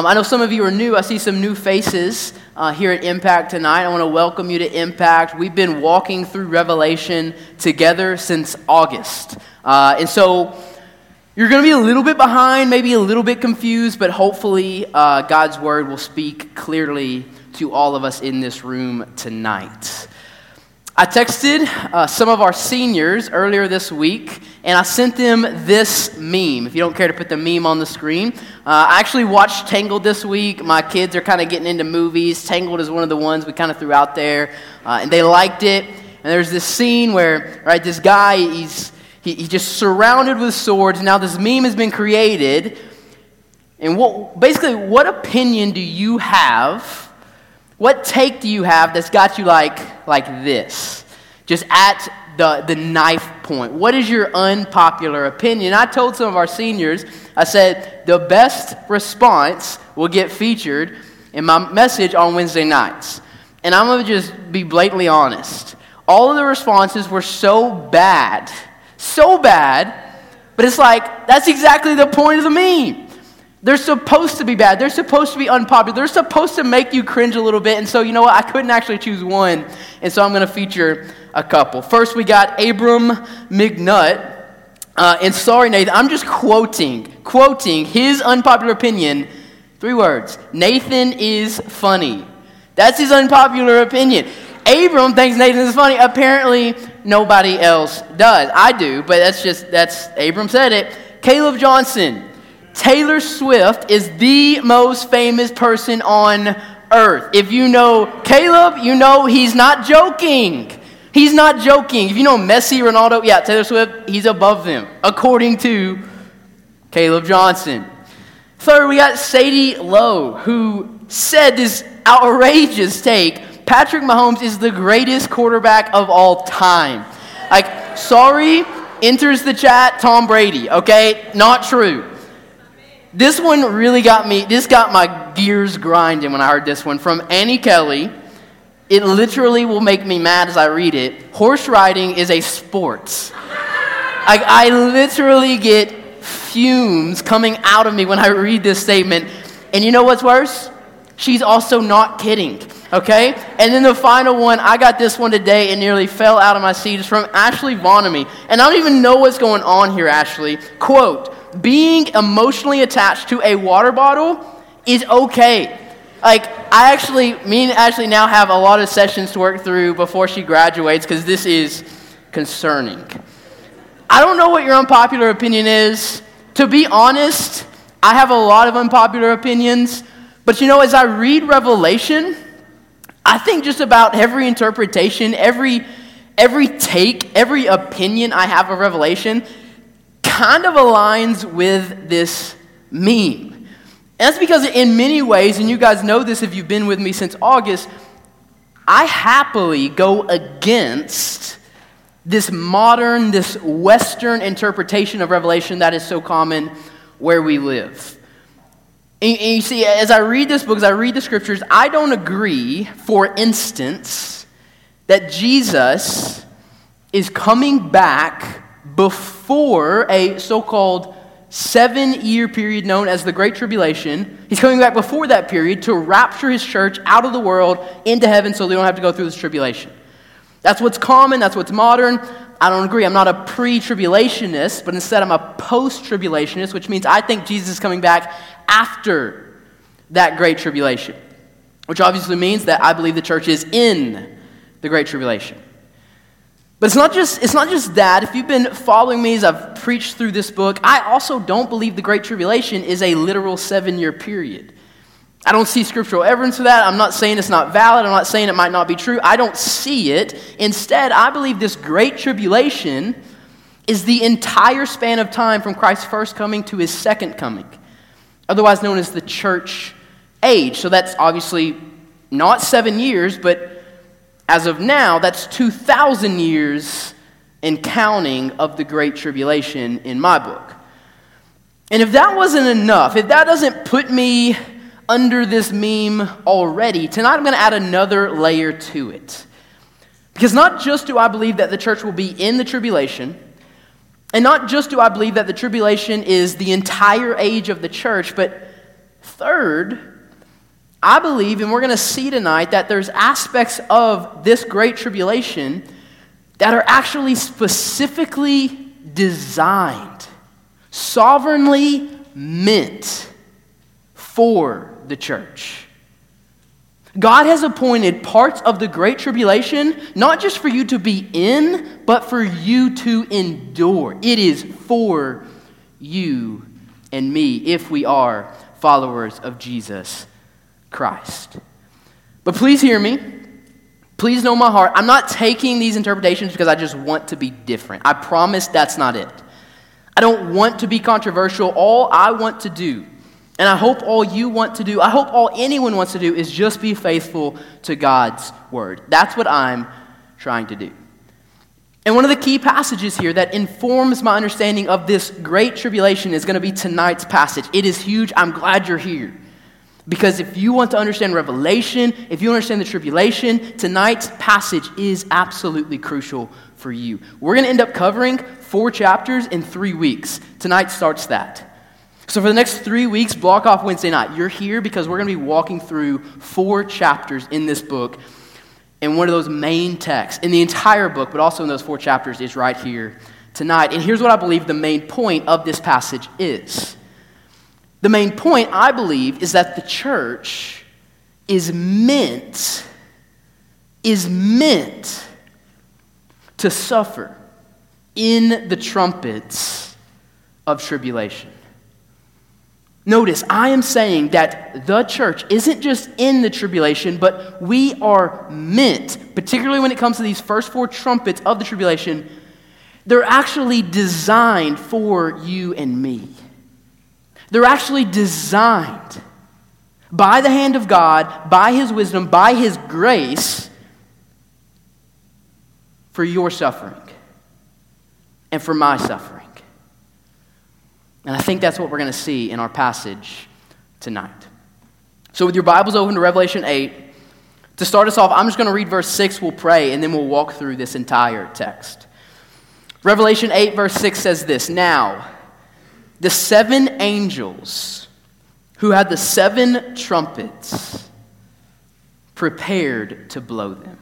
Um, I know some of you are new. I see some new faces uh, here at Impact tonight. I want to welcome you to Impact. We've been walking through Revelation together since August. Uh, and so you're going to be a little bit behind, maybe a little bit confused, but hopefully uh, God's word will speak clearly to all of us in this room tonight. I texted uh, some of our seniors earlier this week, and I sent them this meme. If you don't care to put the meme on the screen, uh, I actually watched Tangled this week. My kids are kind of getting into movies. Tangled is one of the ones we kind of threw out there, uh, and they liked it. And there's this scene where, right, this guy, he's, he, he's just surrounded with swords. Now, this meme has been created. And what, basically, what opinion do you have? What take do you have that's got you like, like this? Just at the, the knife point. What is your unpopular opinion? I told some of our seniors, I said, the best response will get featured in my message on Wednesday nights. And I'm going to just be blatantly honest. All of the responses were so bad, so bad, but it's like, that's exactly the point of the meme. They're supposed to be bad. They're supposed to be unpopular. They're supposed to make you cringe a little bit. And so, you know what? I couldn't actually choose one. And so I'm going to feature a couple. First, we got Abram McNutt. Uh, and sorry, Nathan, I'm just quoting, quoting his unpopular opinion. Three words Nathan is funny. That's his unpopular opinion. Abram thinks Nathan is funny. Apparently, nobody else does. I do, but that's just, that's, Abram said it. Caleb Johnson. Taylor Swift is the most famous person on earth. If you know Caleb, you know he's not joking. He's not joking. If you know Messi, Ronaldo, yeah, Taylor Swift, he's above them, according to Caleb Johnson. Third, we got Sadie Lowe, who said this outrageous take Patrick Mahomes is the greatest quarterback of all time. Like, sorry, enters the chat Tom Brady, okay? Not true. This one really got me, this got my gears grinding when I heard this one from Annie Kelly. It literally will make me mad as I read it. Horse riding is a sport. I, I literally get fumes coming out of me when I read this statement. And you know what's worse? She's also not kidding, okay? And then the final one, I got this one today and nearly fell out of my seat. It's from Ashley Vonamy. And I don't even know what's going on here, Ashley. Quote, being emotionally attached to a water bottle is okay. Like, I actually, me and Ashley now have a lot of sessions to work through before she graduates because this is concerning. I don't know what your unpopular opinion is. To be honest, I have a lot of unpopular opinions. But you know, as I read Revelation, I think just about every interpretation, every, every take, every opinion I have of Revelation kind of aligns with this meme. And that's because, in many ways, and you guys know this if you've been with me since August, I happily go against this modern, this Western interpretation of Revelation that is so common where we live. And, and you see, as I read this book, as I read the scriptures, I don't agree, for instance, that Jesus is coming back before a so called seven year period known as the Great Tribulation. He's coming back before that period to rapture his church out of the world into heaven so they don't have to go through this tribulation. That's what's common, that's what's modern. I don't agree. I'm not a pre tribulationist, but instead I'm a post tribulationist, which means I think Jesus is coming back after that great tribulation, which obviously means that I believe the church is in the great tribulation. But it's not just it's not just that. If you've been following me as I've preached through this book, I also don't believe the great tribulation is a literal 7-year period. I don't see scriptural evidence for that. I'm not saying it's not valid. I'm not saying it might not be true. I don't see it. Instead, I believe this great tribulation is the entire span of time from Christ's first coming to his second coming, otherwise known as the church age. So that's obviously not seven years, but as of now, that's 2,000 years and counting of the Great Tribulation in my book. And if that wasn't enough, if that doesn't put me under this meme already, tonight I'm going to add another layer to it. Because not just do I believe that the church will be in the tribulation, and not just do I believe that the tribulation is the entire age of the church, but Third, I believe, and we're going to see tonight, that there's aspects of this great tribulation that are actually specifically designed, sovereignly meant for the church. God has appointed parts of the Great Tribulation not just for you to be in, but for you to endure. It is for you and me if we are followers of Jesus Christ. But please hear me. Please know my heart. I'm not taking these interpretations because I just want to be different. I promise that's not it. I don't want to be controversial. All I want to do, and I hope all you want to do, I hope all anyone wants to do, is just be faithful to God's word. That's what I'm trying to do. And one of the key passages here that informs my understanding of this great tribulation is going to be tonight's passage. It is huge. I'm glad you're here. Because if you want to understand Revelation, if you understand the tribulation, tonight's passage is absolutely crucial for you. We're going to end up covering four chapters in three weeks. Tonight starts that. So, for the next three weeks, block off Wednesday night. You're here because we're going to be walking through four chapters in this book. And one of those main texts in the entire book, but also in those four chapters, is right here tonight. And here's what I believe the main point of this passage is the main point, I believe, is that the church is meant, is meant to suffer in the trumpets of tribulation. Notice, I am saying that the church isn't just in the tribulation, but we are meant, particularly when it comes to these first four trumpets of the tribulation, they're actually designed for you and me. They're actually designed by the hand of God, by His wisdom, by His grace for your suffering and for my suffering. And I think that's what we're going to see in our passage tonight. So, with your Bibles open to Revelation 8, to start us off, I'm just going to read verse 6, we'll pray, and then we'll walk through this entire text. Revelation 8, verse 6 says this Now, the seven angels who had the seven trumpets prepared to blow them.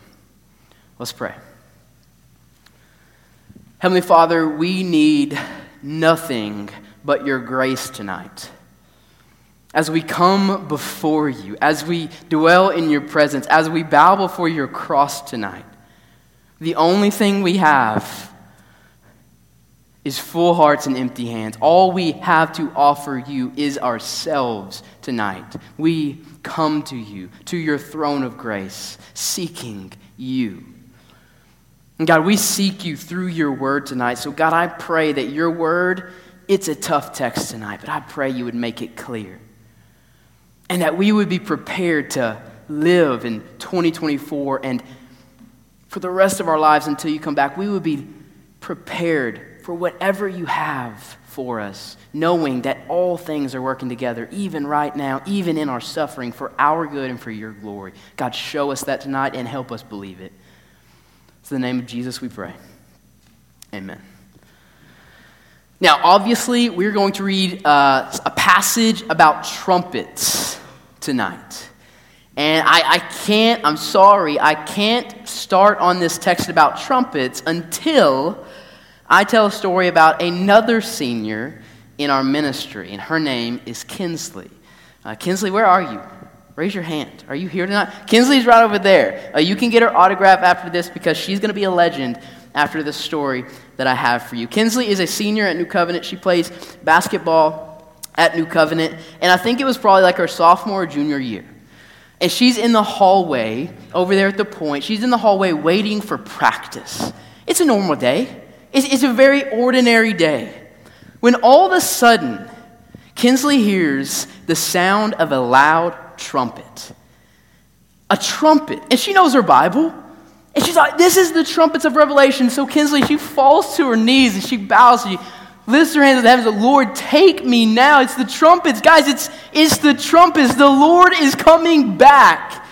Let's pray. Heavenly Father, we need nothing but your grace tonight. As we come before you, as we dwell in your presence, as we bow before your cross tonight, the only thing we have is full hearts and empty hands. All we have to offer you is ourselves tonight. We come to you, to your throne of grace, seeking you. And God, we seek you through your word tonight. So, God, I pray that your word, it's a tough text tonight, but I pray you would make it clear. And that we would be prepared to live in 2024 and for the rest of our lives until you come back, we would be prepared for whatever you have for us, knowing that all things are working together, even right now, even in our suffering, for our good and for your glory. God, show us that tonight and help us believe it. In the name of Jesus we pray. Amen. Now, obviously, we're going to read uh, a passage about trumpets tonight. And I, I can't, I'm sorry, I can't start on this text about trumpets until I tell a story about another senior in our ministry, and her name is Kinsley. Uh, Kinsley, where are you? Raise your hand. Are you here tonight? Kinsley's right over there. Uh, you can get her autograph after this because she's going to be a legend after this story that I have for you. Kinsley is a senior at New Covenant. She plays basketball at New Covenant, and I think it was probably like her sophomore or junior year. And she's in the hallway over there at the point. She's in the hallway waiting for practice. It's a normal day. It's, a very ordinary day when all of a sudden Kinsley hears the sound of a loud trumpet. A trumpet. And she knows her Bible. And she's like, this is the trumpets of Revelation. So Kinsley, she falls to her knees and she bows. She lifts her hands to the heavens. Lord, take me now. It's the trumpets. Guys, it's, it's the trumpets. The Lord is coming back.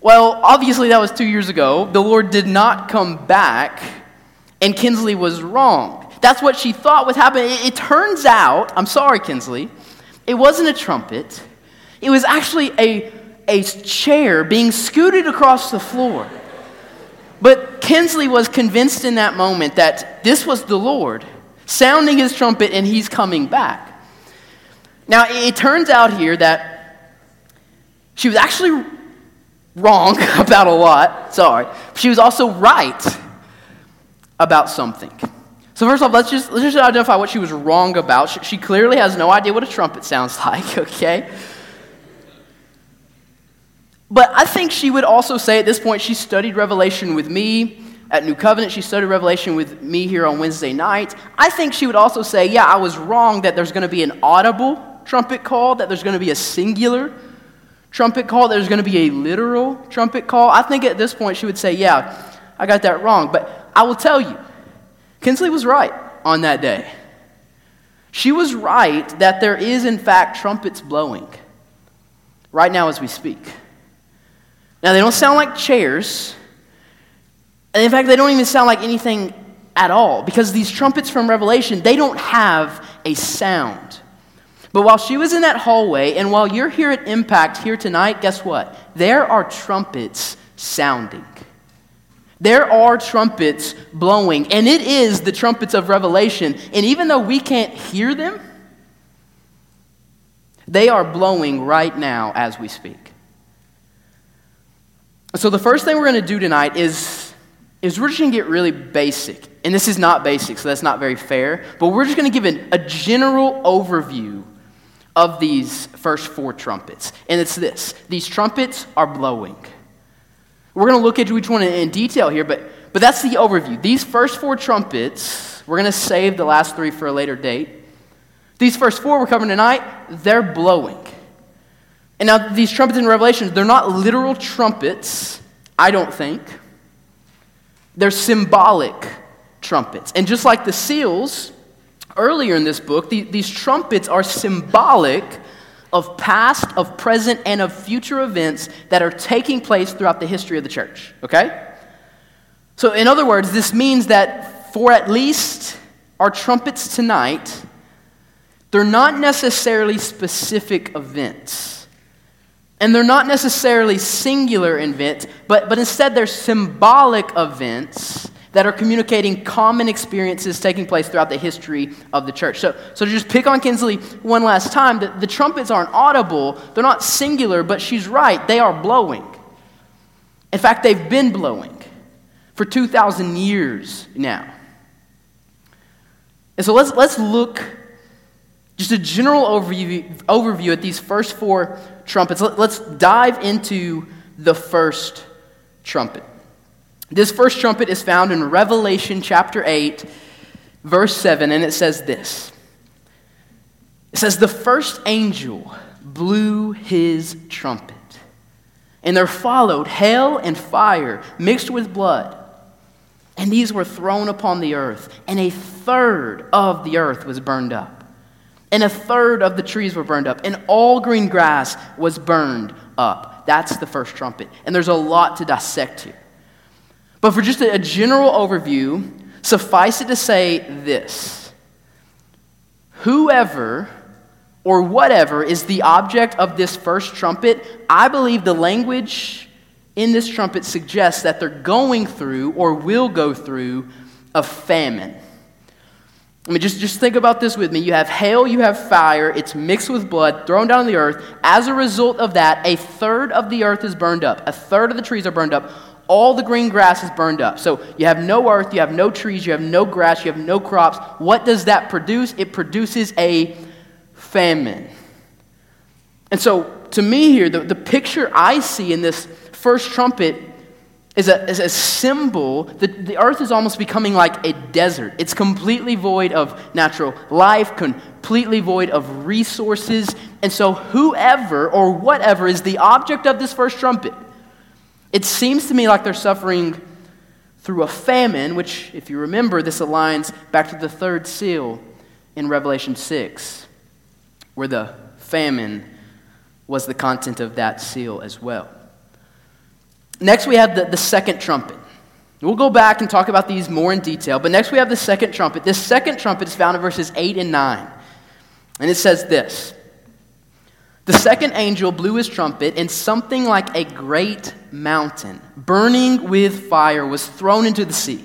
Well, obviously, that was two years ago. The Lord did not come back and Kinsley was wrong. That's what she thought was happening. It, it turns out, I'm sorry, Kinsley, it wasn't a trumpet, it was actually a, a chair being scooted across the floor. But Kinsley was convinced in that moment that this was the Lord sounding his trumpet and he's coming back. Now, it turns out here that she was actually wrong about a lot, sorry. She was also right about something. So first off, let's just, let's just identify what she was wrong about. She, she clearly has no idea what a trumpet sounds like, okay? But I think she would also say at this point she studied Revelation with me at New Covenant. She studied Revelation with me here on Wednesday night. I think she would also say, yeah, I was wrong that there's going to be an audible trumpet call, that there's going to be a singular trumpet call, there's going to be a literal trumpet call. I think at this point she would say, yeah, I got that wrong. But I will tell you, Kinsley was right on that day. She was right that there is, in fact, trumpets blowing right now as we speak. Now, they don't sound like chairs. And in fact, they don't even sound like anything at all because these trumpets from Revelation, they don't have a sound. But while she was in that hallway, and while you're here at Impact here tonight, guess what? There are trumpets sounding. There are trumpets blowing, and it is the trumpets of Revelation. And even though we can't hear them, they are blowing right now as we speak. So, the first thing we're going to do tonight is, is we're just going to get really basic. And this is not basic, so that's not very fair. But we're just going to give an, a general overview of these first four trumpets. And it's this these trumpets are blowing. We're going to look at each one in detail here, but, but that's the overview. These first four trumpets, we're going to save the last three for a later date. These first four we're covering tonight, they're blowing. And now, these trumpets in Revelation, they're not literal trumpets, I don't think. They're symbolic trumpets. And just like the seals earlier in this book, the, these trumpets are symbolic of past, of present, and of future events that are taking place throughout the history of the church. Okay? So, in other words, this means that for at least our trumpets tonight, they're not necessarily specific events. And they're not necessarily singular events, but, but instead they're symbolic events that are communicating common experiences taking place throughout the history of the church. So, so to just pick on Kinsley one last time, the, the trumpets aren't audible, they're not singular, but she's right, they are blowing. In fact, they've been blowing for 2,000 years now. And so let's, let's look just a general overview, overview at these first four trumpets. Let, us dive into the first trumpet. This first trumpet is found in Revelation chapter 8, verse 7, and it says this It says, The first angel blew his trumpet, and there followed hail and fire mixed with blood. And these were thrown upon the earth, and a third of the earth was burned up and a third of the trees were burned up, and all green grass was burned up. That's the first trumpet. And there's a lot to dissect here. But for just a, general overview, suffice it to say this Whoever or whatever is the object of this first trumpet, I believe the language in this trumpet suggests that they're going through or will go through a famine. I mean, just, just think about this with me. You have hail, you have fire, it's mixed with blood, thrown down on the earth. As a result of that, a third of the earth is burned up, a third of the trees are burned up, all the green grass is burned up. So you have no earth, you have no trees, you have no grass, you have no crops. What does that produce? It produces a famine. And so, to me, here, the, the picture I see in this first trumpet is a, is a symbol. that the earth is almost becoming like a desert. It's completely void of natural life, completely void of resources. And so, whoever or whatever is the object of this first trumpet, it seems to me like they're suffering through a famine, which, if you remember, this aligns back to the third seal in Revelation 6, where the famine was the content of that seal as well. Next, we have the, the second trumpet. We'll go back and talk about these more in detail, but next we have the second trumpet. This second trumpet is found in verses 8 and 9. And it says this The second angel blew his trumpet, and something like a great mountain, burning with fire, was thrown into the sea.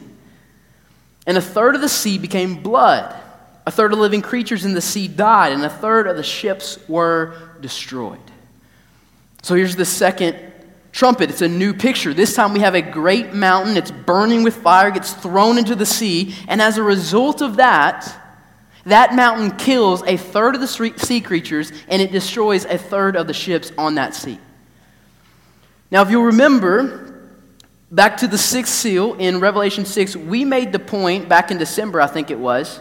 And a third of the sea became blood. A third of living creatures in the sea died, and a third of the ships were destroyed. So here's the second trumpet. It's a new picture. This time we have a great mountain. It's burning with fire, gets thrown into the sea, and as a result of that, that mountain kills a third of the sea creatures and it destroys a third of the ships on that sea. Now, if you'll remember, back to the sixth seal in Revelation 6, we made the point back in December, I think it was,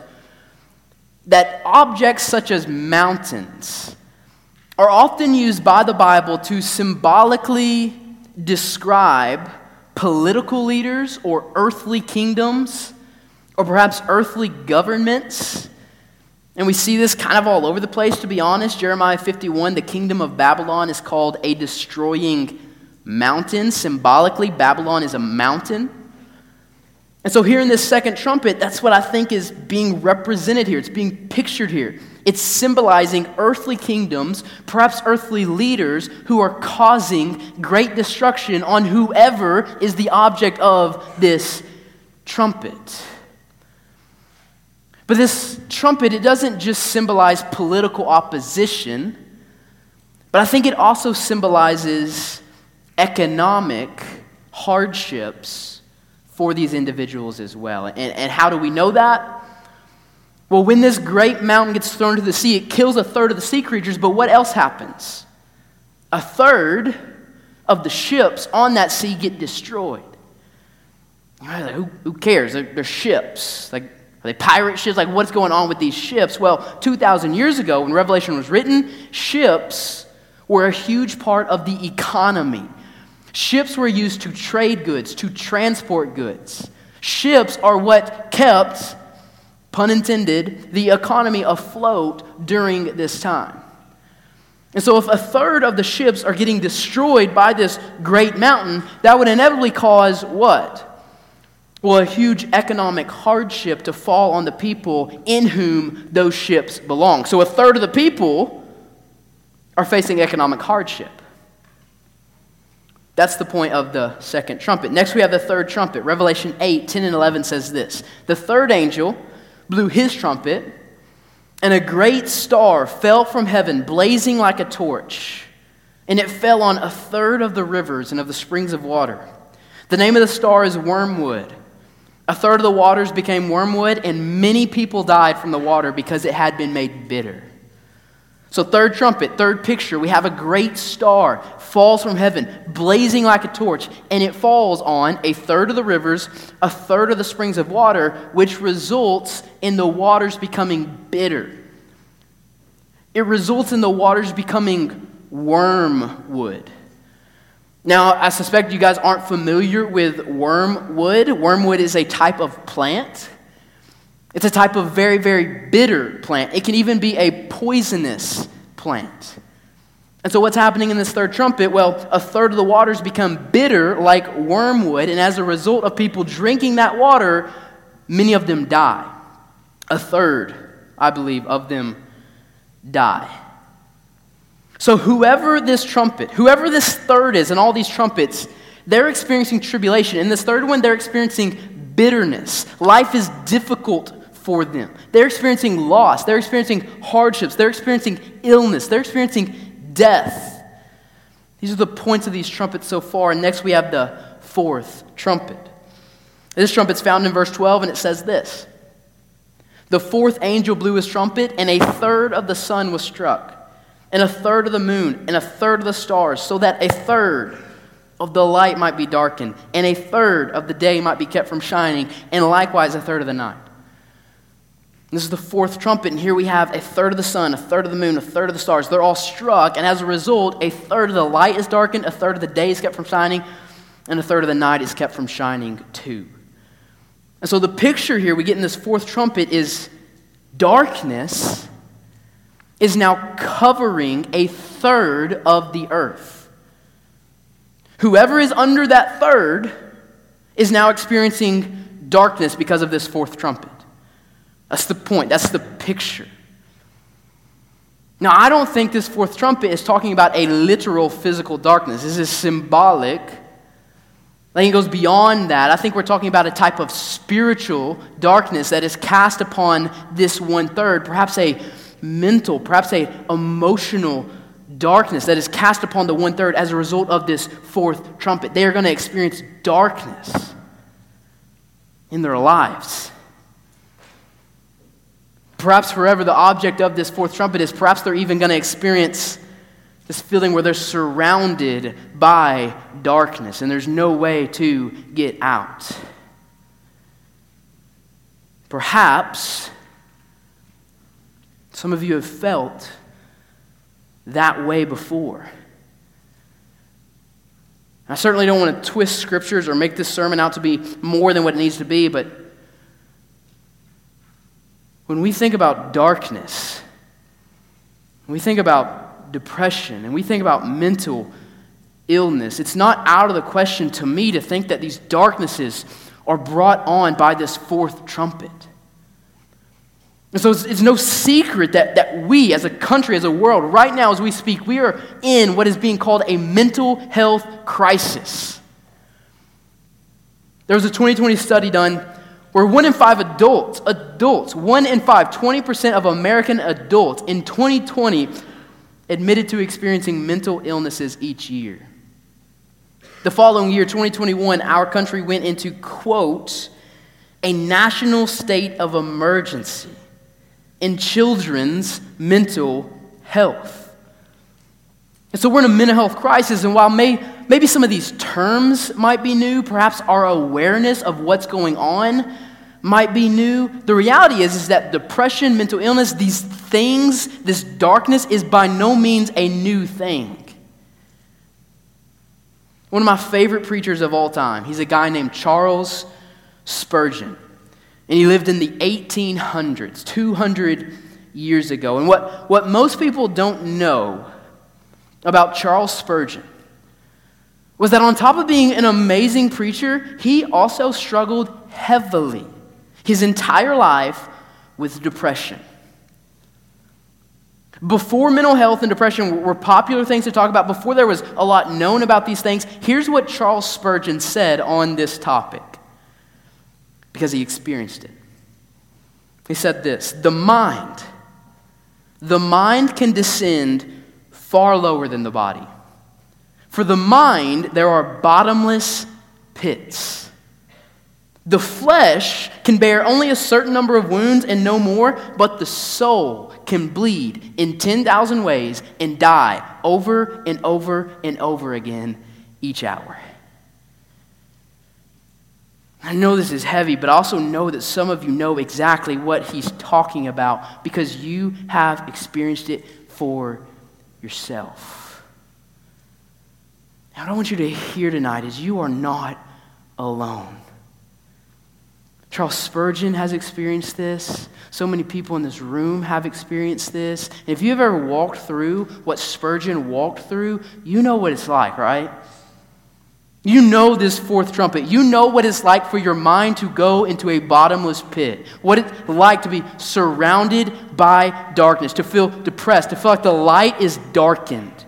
that objects such as mountains are often used by the Bible to symbolically describe political leaders or earthly kingdoms or perhaps earthly governments and we see this kind of all over the place, to be honest. Jeremiah 51, the kingdom of Babylon is called a destroying mountain. Symbolically, Babylon is a mountain. And so, here in this second trumpet, that's what I think is being represented here. It's being pictured here. It's symbolizing earthly kingdoms, perhaps earthly leaders who are causing great destruction on whoever is the object of this trumpet. But this trumpet, it doesn't just symbolize political opposition, but I think it also symbolizes economic hardships for these individuals as well. And, and how do we know that? Well, when this great mountain gets thrown to the sea, it kills a third of the sea creatures, but what else happens? A third of the ships on that sea get destroyed. Like, who, who cares? They're, they're ships. Like, are they pirate ships? Like, what's going on with these ships? Well, 2,000 years ago, when Revelation was written, ships were a huge part of the economy. Ships were used to trade goods, to transport goods. Ships are what kept, pun intended, the economy afloat during this time. And so, if a third of the ships are getting destroyed by this great mountain, that would inevitably cause what? Well, a huge economic hardship to fall on the people in whom those ships belong. So a third of the people are facing economic hardship. That's the point of the second trumpet. Next, we have the third trumpet. Revelation 8, 10, and 11 says this The third angel blew his trumpet, and a great star fell from heaven, blazing like a torch, and it fell on a third of the rivers and of the springs of water. The name of the star is Wormwood. A third of the waters became wormwood, and many people died from the water because it had been made bitter. So, third trumpet, third picture, we have a great star falls from heaven, blazing like a torch, and it falls on a third of the rivers, a third of the springs of water, which results in the waters becoming bitter. It results in the waters becoming wormwood. Now, I suspect you guys aren't familiar with wormwood. Wormwood is a type of plant. It's a type of very, very bitter plant. It can even be a poisonous plant. And so, what's happening in this third trumpet? Well, a third of the waters become bitter like wormwood, and as a result of people drinking that water, many of them die. A third, I believe, of them die. So, whoever this trumpet, whoever this third is, and all these trumpets, they're experiencing tribulation. In this third one, they're experiencing bitterness. Life is difficult for them. They're experiencing loss. They're experiencing hardships. They're experiencing illness. They're experiencing death. These are the points of these trumpets so far. And next we have the fourth trumpet. This trumpet's found in verse 12, and it says this The fourth angel blew his trumpet, and a third of the sun was struck and a third of the moon, and a third of the stars, so that a third of the light might be darkened, and a third of the day might be kept from shining, and likewise a third of the night. This is the fourth trumpet, and here we have a third of the sun, a third of the moon, a third of the stars. They're all struck, and as a result, a third of the light is darkened, a third of the day is kept from shining, and a third of the night is kept from shining too. And so the picture here we get in this fourth trumpet is darkness is now covering a third of the earth. Whoever is under that third is now experiencing darkness because of this fourth trumpet. That's the point, that's the picture. Now, I don't think this fourth trumpet is talking about a literal physical darkness. This is symbolic. I think it goes beyond that. I think we're talking about a type of spiritual darkness that is cast upon this one third, perhaps a mental, perhaps a emotional darkness that is cast upon the one third as a result of this fourth trumpet. They are going to experience darkness in their lives. Perhaps forever, the object of this fourth trumpet is perhaps they're even going to experience this feeling where they're surrounded by darkness and there's no way to get out. Perhaps some of you have felt that way before. I certainly don't want to twist scriptures or make this sermon out to be more than what it needs to be, but when we think about darkness, we think about depression, and we think about mental illness, it's not out of the question to me to think that these darknesses are brought on by this fourth trumpet. And so it's, it's, no secret that, that we, as a country, as a world, right now as we speak, we are in what is being called a mental health crisis. There was a 2020 study done where one in five adults, adults, one in five, 20% of American adults in 2020 admitted to experiencing mental illnesses each year. The following year, 2021, our country went into, quote, a national state of emergency in children's mental health. And so we're in a mental health crisis, and while may, maybe some of these terms might be new, perhaps our awareness of what's going on might be new, the reality is, is that depression, mental illness, these things, this darkness is by no means a new thing. One of my favorite preachers of all time, he's a guy named Charles Spurgeon. And he lived in the 1800s, 200 years ago. And what, what most people don't know about Charles Spurgeon was that on top of being an amazing preacher, he also struggled heavily his entire life with depression. Before mental health and depression were popular things to talk about, before there was a lot known about these things, here's what Charles Spurgeon said on this topic because he experienced it. He said this The mind, the mind can descend far lower than the body. For the mind, there are bottomless pits. The flesh can bear only a certain number of wounds and no more, but the soul can bleed in 10,000 ways and die over and over and over again each hour. I know this is heavy, but I also know that some of you know exactly what he's talking about because you have experienced it for yourself. Now, what I want you to hear tonight is you are not alone. Charles Spurgeon has experienced this. So many people in this room have experienced this. And if you've ever walked through what Spurgeon walked through, you know what it's like, right? You know this fourth trumpet. You know what it's like for your mind to go into a bottomless pit. What it's like to be surrounded by darkness, to feel depressed, to feel like the light is darkened,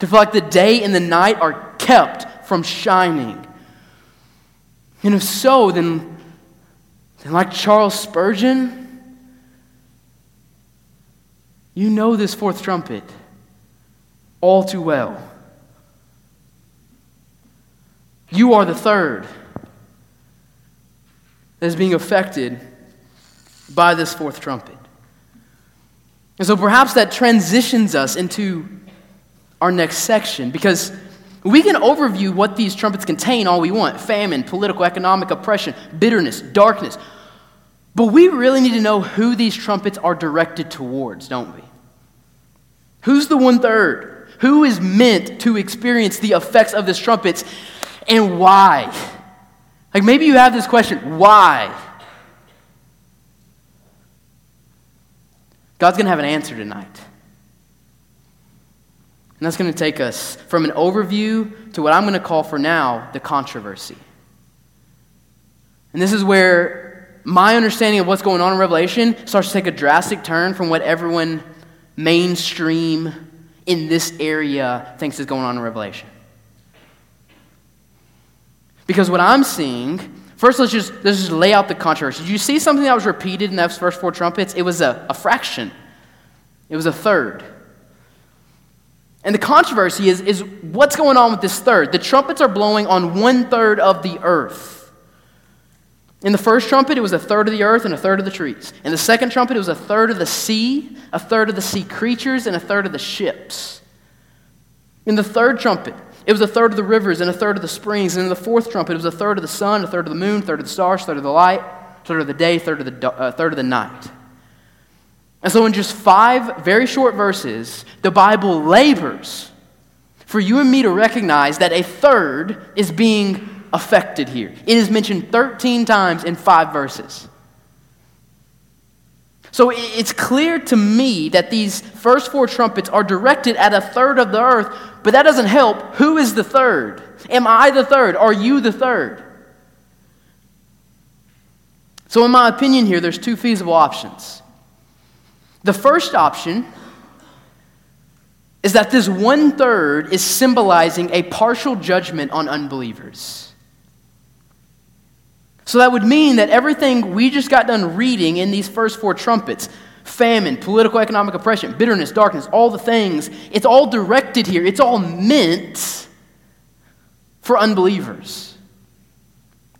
to feel like the day and the night are kept from shining. And if so, then, then like Charles Spurgeon, you know this fourth trumpet all too well. You are the third that is being affected by this fourth trumpet. And so perhaps that transitions us into our next section because we can overview what these trumpets contain all we want famine, political, economic oppression, bitterness, darkness. But we really need to know who these trumpets are directed towards, don't we? Who's the one third? Who is meant to experience the effects of this trumpets? And why? Like maybe you have this question why? God's going to have an answer tonight. And that's going to take us from an overview to what I'm going to call for now the controversy. And this is where my understanding of what's going on in Revelation starts to take a drastic turn from what everyone mainstream in this area thinks is going on in Revelation. Because what I'm seeing, first let's just, let's just lay out the controversy. Did you see something that was repeated in those first four trumpets? It was a, a fraction, it was a third. And the controversy is, is what's going on with this third? The trumpets are blowing on one third of the earth. In the first trumpet, it was a third of the earth and a third of the trees. In the second trumpet, it was a third of the sea, a third of the sea creatures, and a third of the ships. In the third trumpet, it was a third of the rivers and a third of the springs. And in the fourth trumpet, it was a third of the sun, a third of the moon, a third of the stars, a third of the light, a third of the day, a third of the, uh, third of the night. And so, in just five very short verses, the Bible labors for you and me to recognize that a third is being affected here. It is mentioned 13 times in five verses. So it's clear to me that these first four trumpets are directed at a third of the earth, but that doesn't help. Who is the third? Am I the third? Are you the third? So, in my opinion, here, there's two feasible options. The first option is that this one third is symbolizing a partial judgment on unbelievers. So that would mean that everything we just got done reading in these first four trumpets famine, political economic oppression, bitterness, darkness, all the things it's all directed here. It's all meant for unbelievers.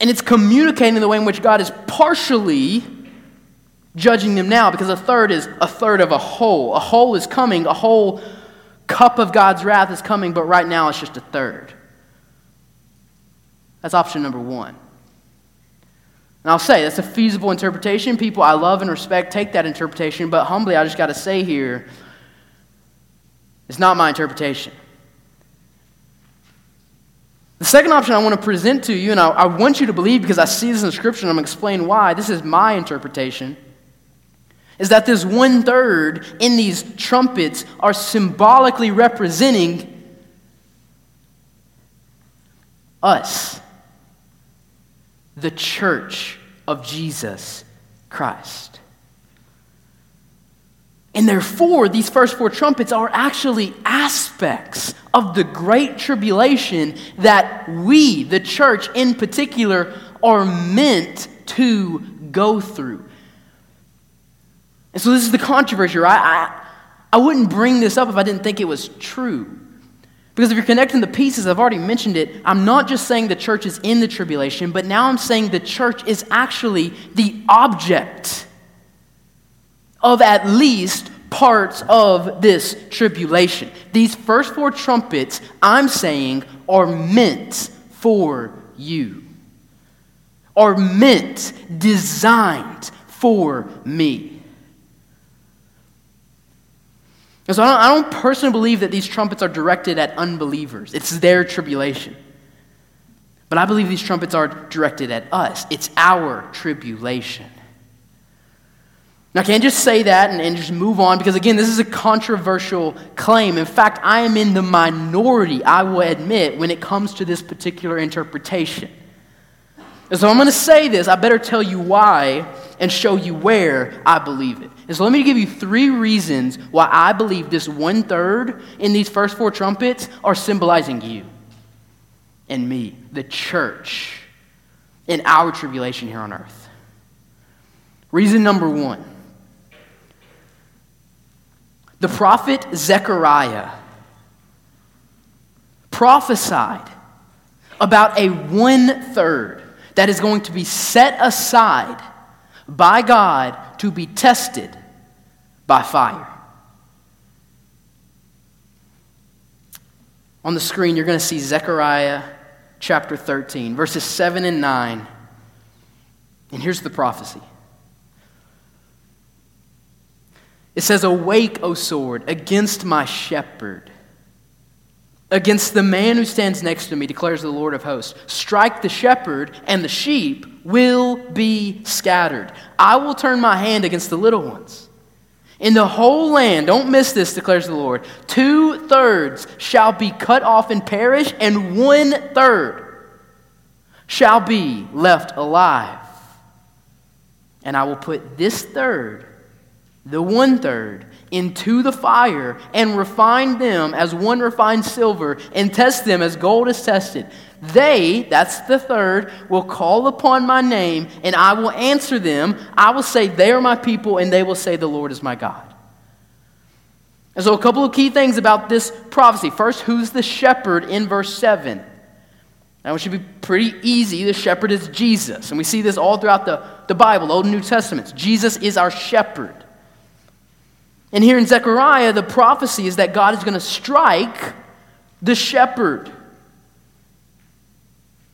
And it's communicating the way in which God is partially judging them now because a third is a third of a whole. A whole is coming, a whole cup of God's wrath is coming, but right now it's just a third. That's option number one. And I'll say that's a feasible interpretation. People I love and respect take that interpretation, but humbly, I just got to say here, it's not my interpretation. The second option I want to present to you, and I, I want you to believe because I see this in the scripture and I'm going to explain why, this is my interpretation, is that this one third in these trumpets are symbolically representing us the church of Jesus Christ. And therefore, these first four trumpets are actually aspects of the great tribulation that we, the church in particular, are meant to go through. And so, this is the controversy. I, I, I wouldn't bring this up if I didn't think it was true. Because if you're connecting the pieces, I've already mentioned it, I'm not just saying the church is in the tribulation, but now I'm saying the church is actually the object of at least parts of this tribulation. These first four trumpets, I'm saying, are meant for you, are meant, designed for me. And so I don't, I don't personally believe that these trumpets are directed at unbelievers. It's their tribulation. But I believe these trumpets are directed at us. It's our tribulation. Now, I can't just say that and, and, just move on because, again, this is a controversial claim. In fact, I am in the minority, I will admit, when it comes to this particular interpretation. And so I'm going to say this. I better tell you why and show you where I believe it. And so let me give you three reasons why I believe this one third in these first four trumpets are symbolizing you and me, the church, in our tribulation here on earth. Reason number one the prophet Zechariah prophesied about a one third that is going to be set aside by God to be tested by fire. On the screen, you're going to see Zechariah chapter 13, verses 7 and 9. And here's the prophecy it says, Awake, O sword, against my shepherd Against the man who stands next to me, declares the Lord of hosts. Strike the shepherd, and the sheep will be scattered. I will turn my hand against the little ones. In the whole land, don't miss this, declares the Lord, two thirds shall be cut off and perish, and one third shall be left alive. And I will put this third the one third, into the fire and refine them as one refines silver and test them as gold is tested. They, that's the third, will call upon my name and I will answer them. I will say, They are my people, and they will say, The Lord is my God. And so, a couple of key things about this prophecy. First, who's the shepherd in verse 7? Now, it should be pretty easy. The shepherd is Jesus. And we see this all throughout the, the Bible, Old and New Testaments. Jesus is our shepherd. And here in Zechariah, the prophecy is that God is going to strike the shepherd.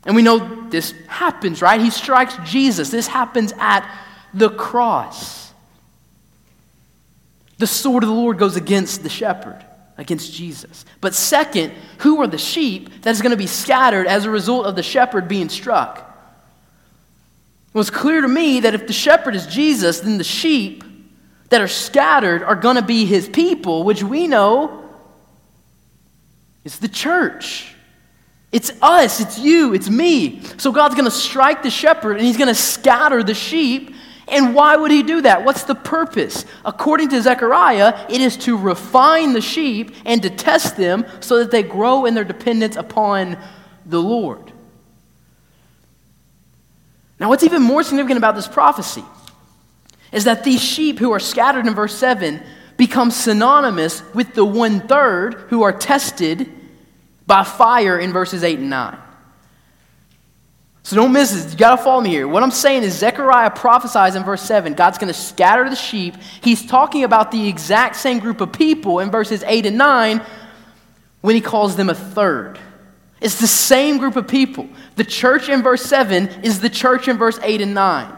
And we know this happens, right? He strikes Jesus. This happens at the cross. The sword of the Lord goes against the shepherd, against Jesus. But second, who are the sheep that is going to be scattered as a result of the shepherd being struck? Well, it's clear to me that if the shepherd is Jesus, then the sheep that are scattered are going to be his people, which we know is the church. It's us, it's you, it's me. So God's going to strike the shepherd and he's going to scatter the sheep. And why would he do that? What's the purpose? According to Zechariah, it is to refine the sheep and to test them so that they grow in their dependence upon the Lord. Now, what's even more significant about this prophecy is that these sheep who are scattered in verse 7 become synonymous with the one third who are tested by fire in verses 8 and 9. So don't miss this. You got to follow me here. What I'm saying is Zechariah prophesies in verse 7 God's going to scatter the sheep. He's talking about the exact same group of people in verses 8 and 9 when he calls them a third. It's the same group of people. The church in verse 7 is the church in verse 8 and 9.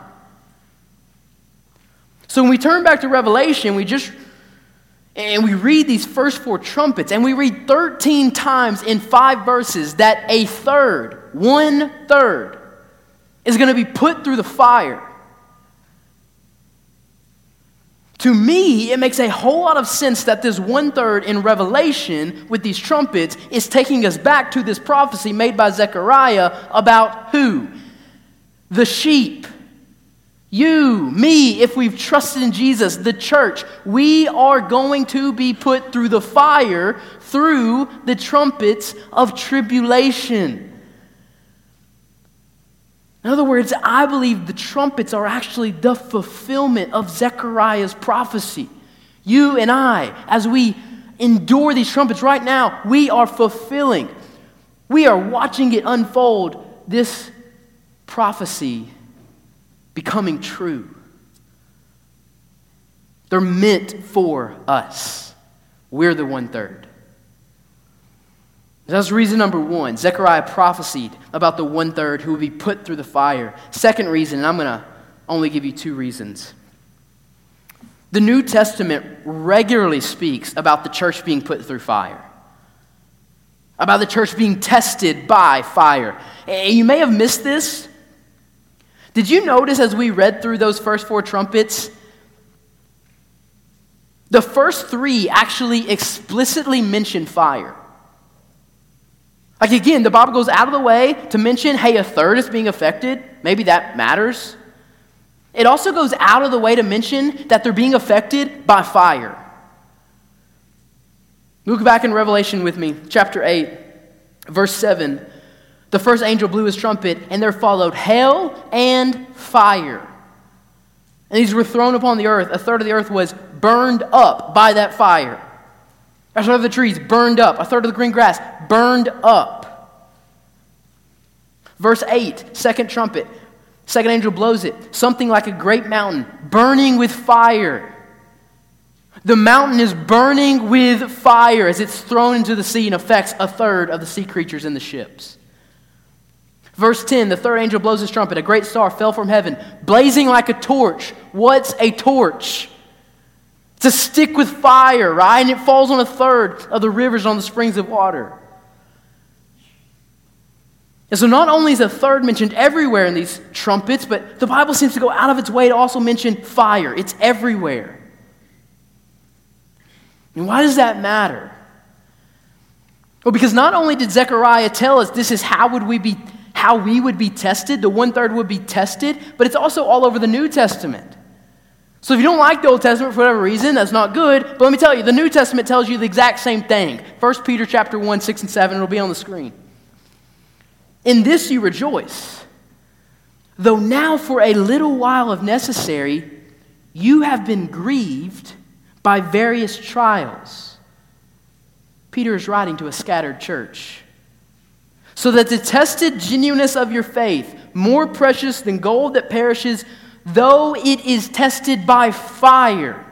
So when we turn back to Revelation, we just and we read these first four trumpets, and we read 13 times in five verses that a third, one third, is going to be put through the fire. To me, it makes a whole lot of sense that this one third in Revelation with these trumpets is taking us back to this prophecy made by Zechariah about who? The sheep. You, me, if we've trusted in Jesus, the church, we are going to be put through the fire through the trumpets of tribulation. In other words, I believe the trumpets are actually the fulfillment of Zechariah's prophecy. You and I, as we endure these trumpets right now, we are fulfilling, we are watching it unfold, this prophecy becoming true. They're meant for us. We're the one third. That's reason number one. Zechariah prophesied about the one third who would be put through the fire. Second reason, and I'm going to only give you two reasons. The New Testament regularly speaks about the church being put through fire, about the church being tested by fire. And you may have missed this did you notice as we read through those first four trumpets? The first three actually explicitly mention fire. Like again, the Bible goes out of the way to mention, hey, a third is being affected. Maybe that matters. It also goes out of the way to mention that they're being affected by fire. Look back in Revelation with me, chapter 8, verse 7. The first angel blew his trumpet, and there followed hail and fire. And these were thrown upon the earth. A third of the earth was burned up by that fire. A third of the trees burned up. A third of the green grass burned up. Verse 8, second trumpet. Second angel blows it. Something like a great mountain burning with fire. The mountain is burning with fire as it's thrown into the sea and affects a third of the sea creatures in the ships. Verse 10 the third angel blows his trumpet. A great star fell from heaven, blazing like a torch. What's a torch? It's a stick with fire, right? And it falls on a third of the rivers on the springs of water. And so, not only is a third mentioned everywhere in these trumpets, but the Bible seems to go out of its way to also mention fire. It's everywhere. And why does that matter? Well, because not only did Zechariah tell us this is how would we be how we would be tested, the one third would be tested, but it's also all over the New Testament. So if you don't like the Old Testament for whatever reason, that's not good. But let me tell you, the New Testament tells you the exact same thing. 1 Peter chapter 1, 6 and 7, it'll be on the screen. In this you rejoice, though now for a little while if necessary, you have been grieved by various trials. Peter is writing to a scattered church. So that the tested genuineness of your faith, more precious than gold that perishes, though it is tested by fire,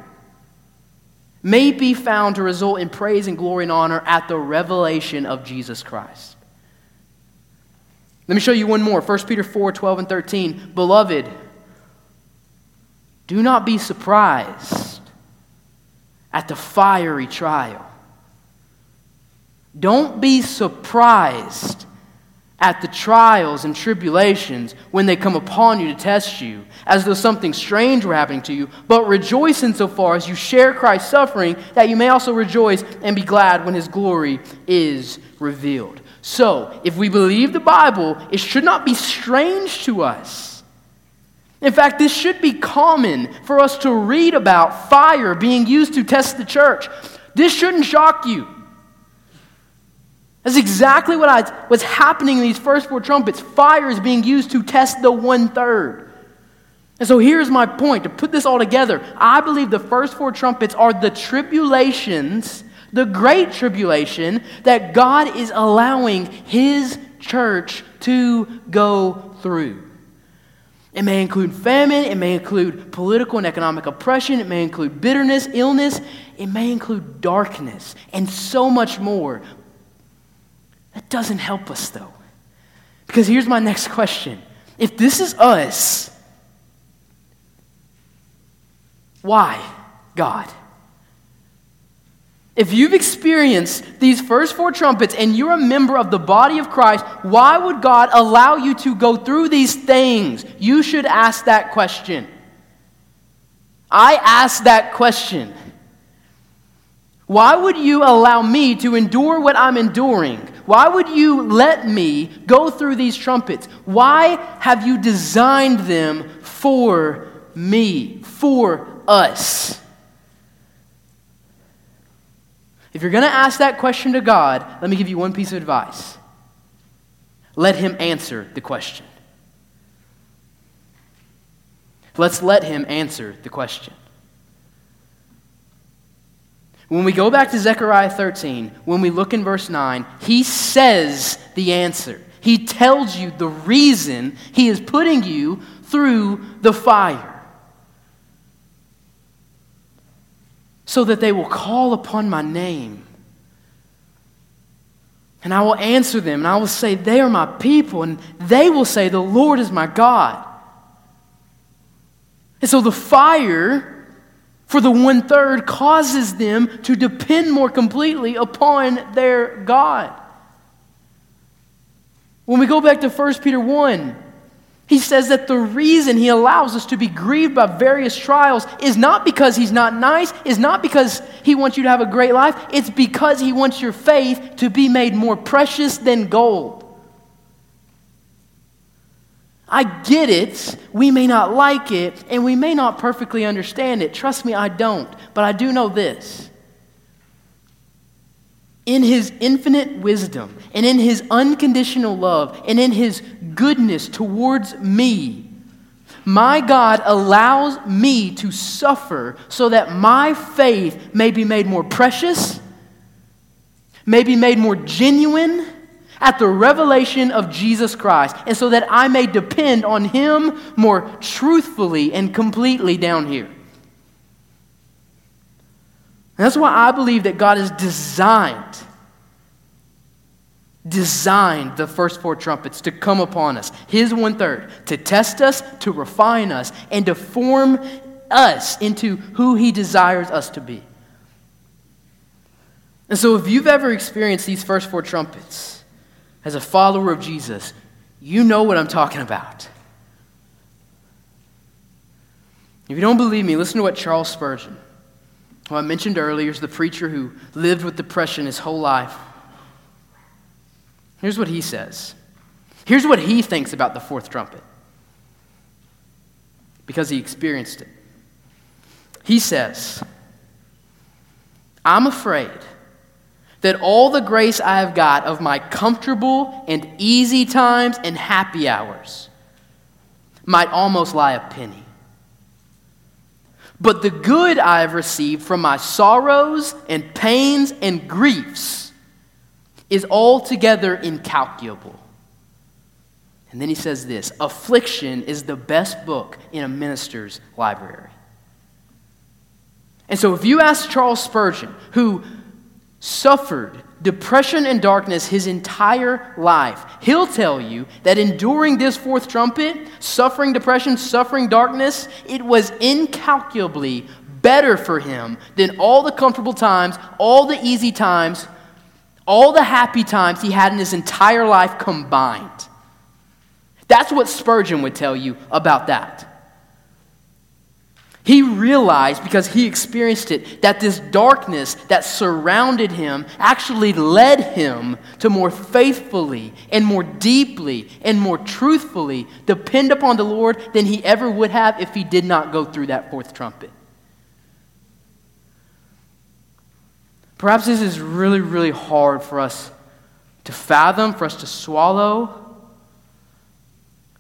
may be found to result in praise and glory and honor at the revelation of Jesus Christ. Let me show you one more 1 Peter 4 12 and 13. Beloved, do not be surprised at the fiery trial. Don't be surprised at the trials and tribulations when they come upon you to test you, as though something strange were happening to you, but rejoice insofar as you share Christ's suffering, that you may also rejoice and be glad when his glory is revealed. So, if we believe the Bible, it should not be strange to us. In fact, this should be common for us to read about fire being used to test the church. This shouldn't shock you. That's exactly what I, what's happening in these first four trumpets. Fire is being used to test the one third. And so here's my point to put this all together. I believe the first four trumpets are the tribulations, the great tribulation that God is allowing His church to go through. It may include famine, it may include political and economic oppression, it may include bitterness, illness, it may include darkness, and so much more. That doesn't help us, though. Because here's my next question If this is us, why, God? If you've experienced these first four trumpets and you're a member of the body of Christ, why would God allow you to go through these things? You should ask that question. I ask that question. Why would you allow me to endure what I'm enduring? Why would you let me go through these trumpets? Why have you designed them for me, for us? If you're going to ask that question to God, let me give you one piece of advice. Let Him answer the question. Let's let Him answer the question. When we go back to Zechariah 13, when we look in verse 9, he says the answer. He tells you the reason he is putting you through the fire. So that they will call upon my name. And I will answer them, and I will say, They are my people. And they will say, The Lord is my God. And so the fire for the one third causes them to depend more completely upon their God. When we go back to 1 Peter 1, he says that the reason he allows us to be grieved by various trials is not because he's not nice, is not because he wants you to have a great life, it's because he wants your faith to be made more precious than gold. I get it. We may not like it, and we may not perfectly understand it. Trust me, I don't. But I do know this. In his infinite wisdom, and in his unconditional love, and in his goodness towards me, my God allows me to suffer so that my faith may be made more precious, may be made more genuine at the revelation of Jesus Christ, and so that I may depend on Him more truthfully and completely down here. And that's why I believe that God has designed, designed the first four trumpets to come upon us, His one third, to test us, to refine us, and to form us into who He desires us to be. And so, if you've ever experienced these first four trumpets, as a follower of Jesus, you know what I'm talking about. If you don't believe me, listen to what Charles Spurgeon, who I mentioned earlier, is the preacher who lived with depression his whole life. Here's what he says. Here's what he thinks about the fourth trumpet because he experienced it. He says, I'm afraid that all the grace I have got of my comfortable and easy times and happy hours might almost lie a penny. But the good I have received from my sorrows and pains and griefs is altogether incalculable. And then he says this Affliction is the best book in a minister's library. And so, if you ask Charles Spurgeon, who suffered depression and darkness his entire life, he'll tell you that enduring this fourth trumpet, suffering depression, suffering darkness, it was incalculably better for him than all the comfortable times, all the easy times, all the happy times he had in his entire life combined. That's what Spurgeon would tell you about that. He realized, because he experienced it, that this darkness that surrounded him actually led him to more faithfully and more deeply and more truthfully depend upon the Lord than he ever would have if he did not go through that fourth trumpet. Perhaps this is really, really hard for us to fathom, for us to swallow.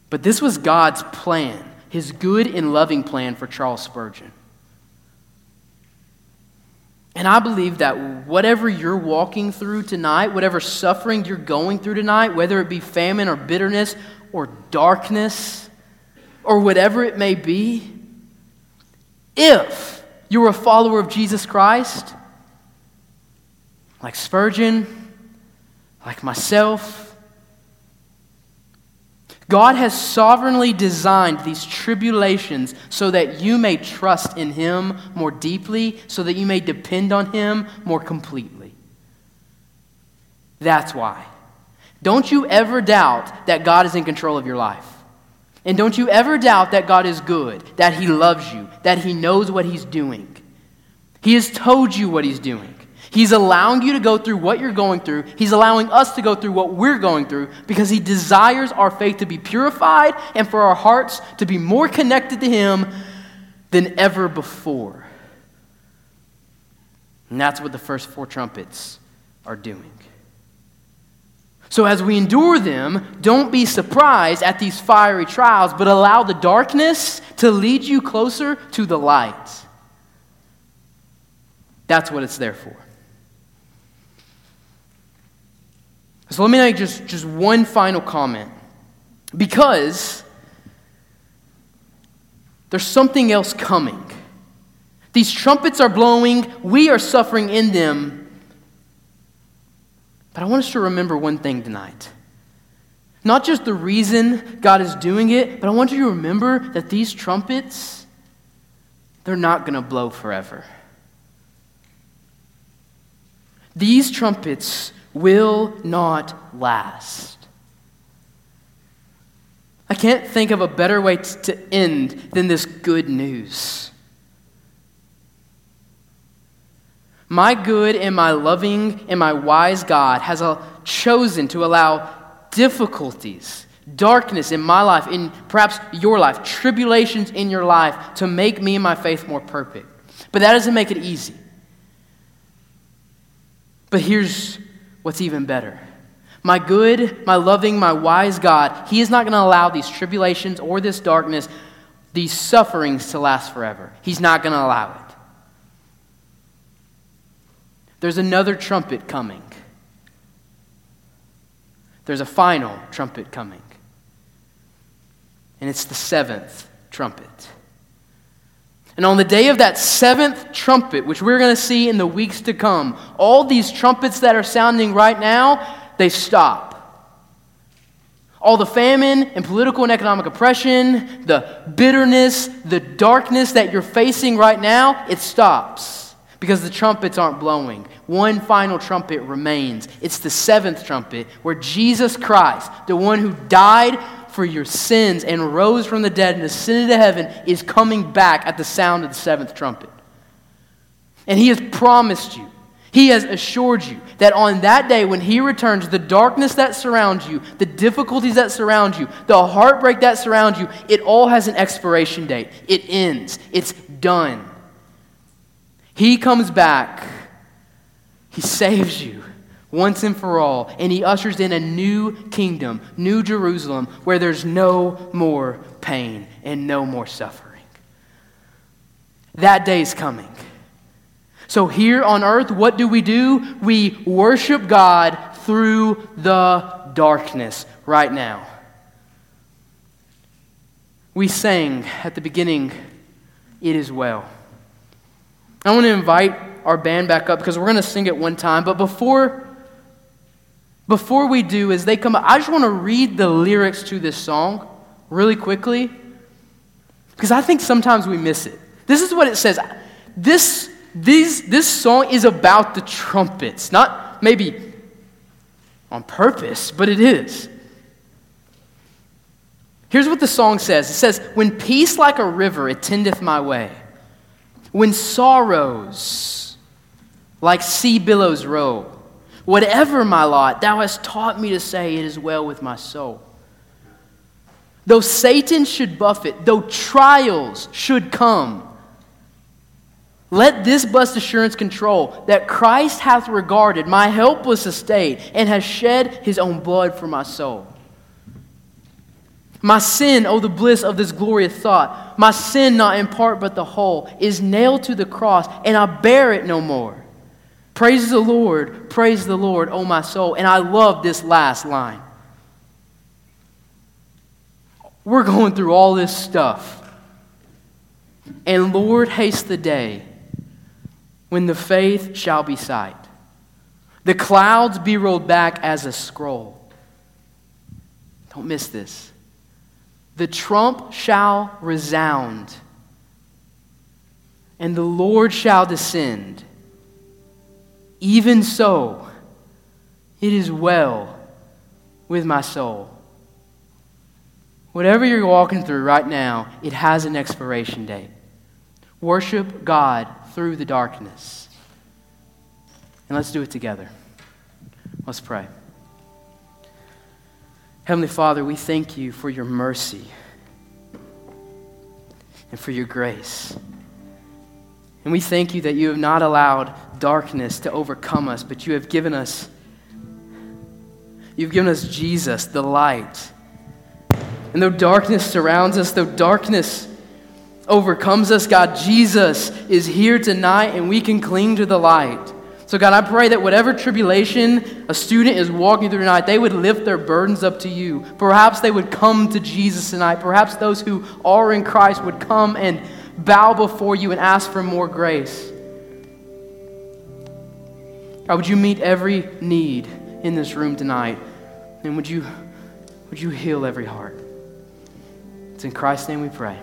But this was God's plan his good and loving plan for Charles Spurgeon. And I believe that whatever you're walking through tonight, whatever suffering you're going through tonight, whether it be famine or bitterness or darkness or whatever it may be, if you're a follower of Jesus Christ, like Spurgeon, like myself, God has sovereignly designed these tribulations so that you may trust in Him more deeply, so that you may depend on Him more completely. That's why. Don't you ever doubt that God is in control of your life. And don't you ever doubt that God is good, that He loves you, that He knows what He's doing. He has told you what He's doing. He's allowing you to go through what you're going through. He's allowing us to go through what we're going through because He desires our faith to be purified and for our hearts to be more connected to Him than ever before. And that's what the first four trumpets are doing. So, as we endure them, don't be surprised at these fiery trials, but allow the darkness to lead you closer to the light. That's what it's there for. So let me make just, just one final comment. Because there's something else coming. These trumpets are blowing, we are suffering in them. But I want us to remember one thing tonight. Not just the reason God is doing it, but I want you to remember that these trumpets, they're not going to blow forever. These trumpets will not last. I can't think of a better way to end than this good news. My good and my loving and my wise God has chosen to allow difficulties, darkness in my life, in perhaps your life, tribulations in your life to make me and my faith more perfect. But that doesn't make it easy. But here's what's even better. My good, my loving, my wise God, He is not going to allow these tribulations or this darkness, these sufferings to last forever. He's not going to allow it. There's another trumpet coming. There's a final trumpet coming. And it's the seventh trumpet. And on the day of that seventh trumpet, which we're going to see in the weeks to come, all these trumpets that are sounding right now, they stop. All the famine and political and economic oppression, the bitterness, the darkness that you're facing right now, it stops because the trumpets aren't blowing. One final trumpet remains. It's the seventh trumpet where Jesus Christ, the one who died for your sins and rose from the dead and ascended to heaven is coming back at the sound of the seventh trumpet. And he has promised you, he has assured you that on that day when he returns, the darkness that surrounds you, the difficulties that surround you, the heartbreak that surrounds you, it all has an expiration date. It ends, it's done. He comes back, He saves you once and for all, and He ushers in a new kingdom, New Jerusalem, where there's no more pain and no more suffering. That day is coming. So, here on earth, what do we do? We worship God through the darkness right now. We sang at the beginning, It is well. I want to invite our band back up because we're going to sing it one time. But before, before we do, as they come up, I just want to read the lyrics to this song really quickly because I think sometimes we miss it. This is what it says. This these, this song is about the trumpets, not maybe on purpose, but it is. Here's what the song says it says, When peace like a river attendeth my way, when sorrows like sea billows roll, whatever my lot, thou hast taught me to say, It is well with my soul. Though Satan should buffet, though trials should come, let this blessed assurance control that Christ hath regarded my helpless estate and has shed his own blood for my soul. My sin, oh, the bliss of this glorious thought, my sin, not in part but the whole, is nailed to the cross, and I bear it no more. Praise the Lord, praise the Lord, oh, my soul. And I love this last line. We're going through all this stuff. And Lord, haste the day when the faith shall be sight, the clouds be rolled back as a scroll. Don't miss this. The trump shall resound, and the Lord shall descend. Even so, it is well with my soul. Whatever you're walking through right now, it has an expiration date. Worship God through the darkness. And let's do it together. Let's pray. Heavenly Father, we thank you for your mercy and for your grace. And we thank you that you have not allowed darkness to overcome us, but you have given us you've given us Jesus, the light. And though darkness surrounds us, though darkness overcomes us, God, Jesus is here tonight and we can cling to the light. So, God, I pray that whatever tribulation a student is walking through tonight, they would lift their burdens up to you. Perhaps they would come to Jesus tonight. Perhaps those who are in Christ would come and bow before you and ask for more grace. God, would you meet every need in this room tonight? And would you, would you heal every heart? It's in Christ's name we pray.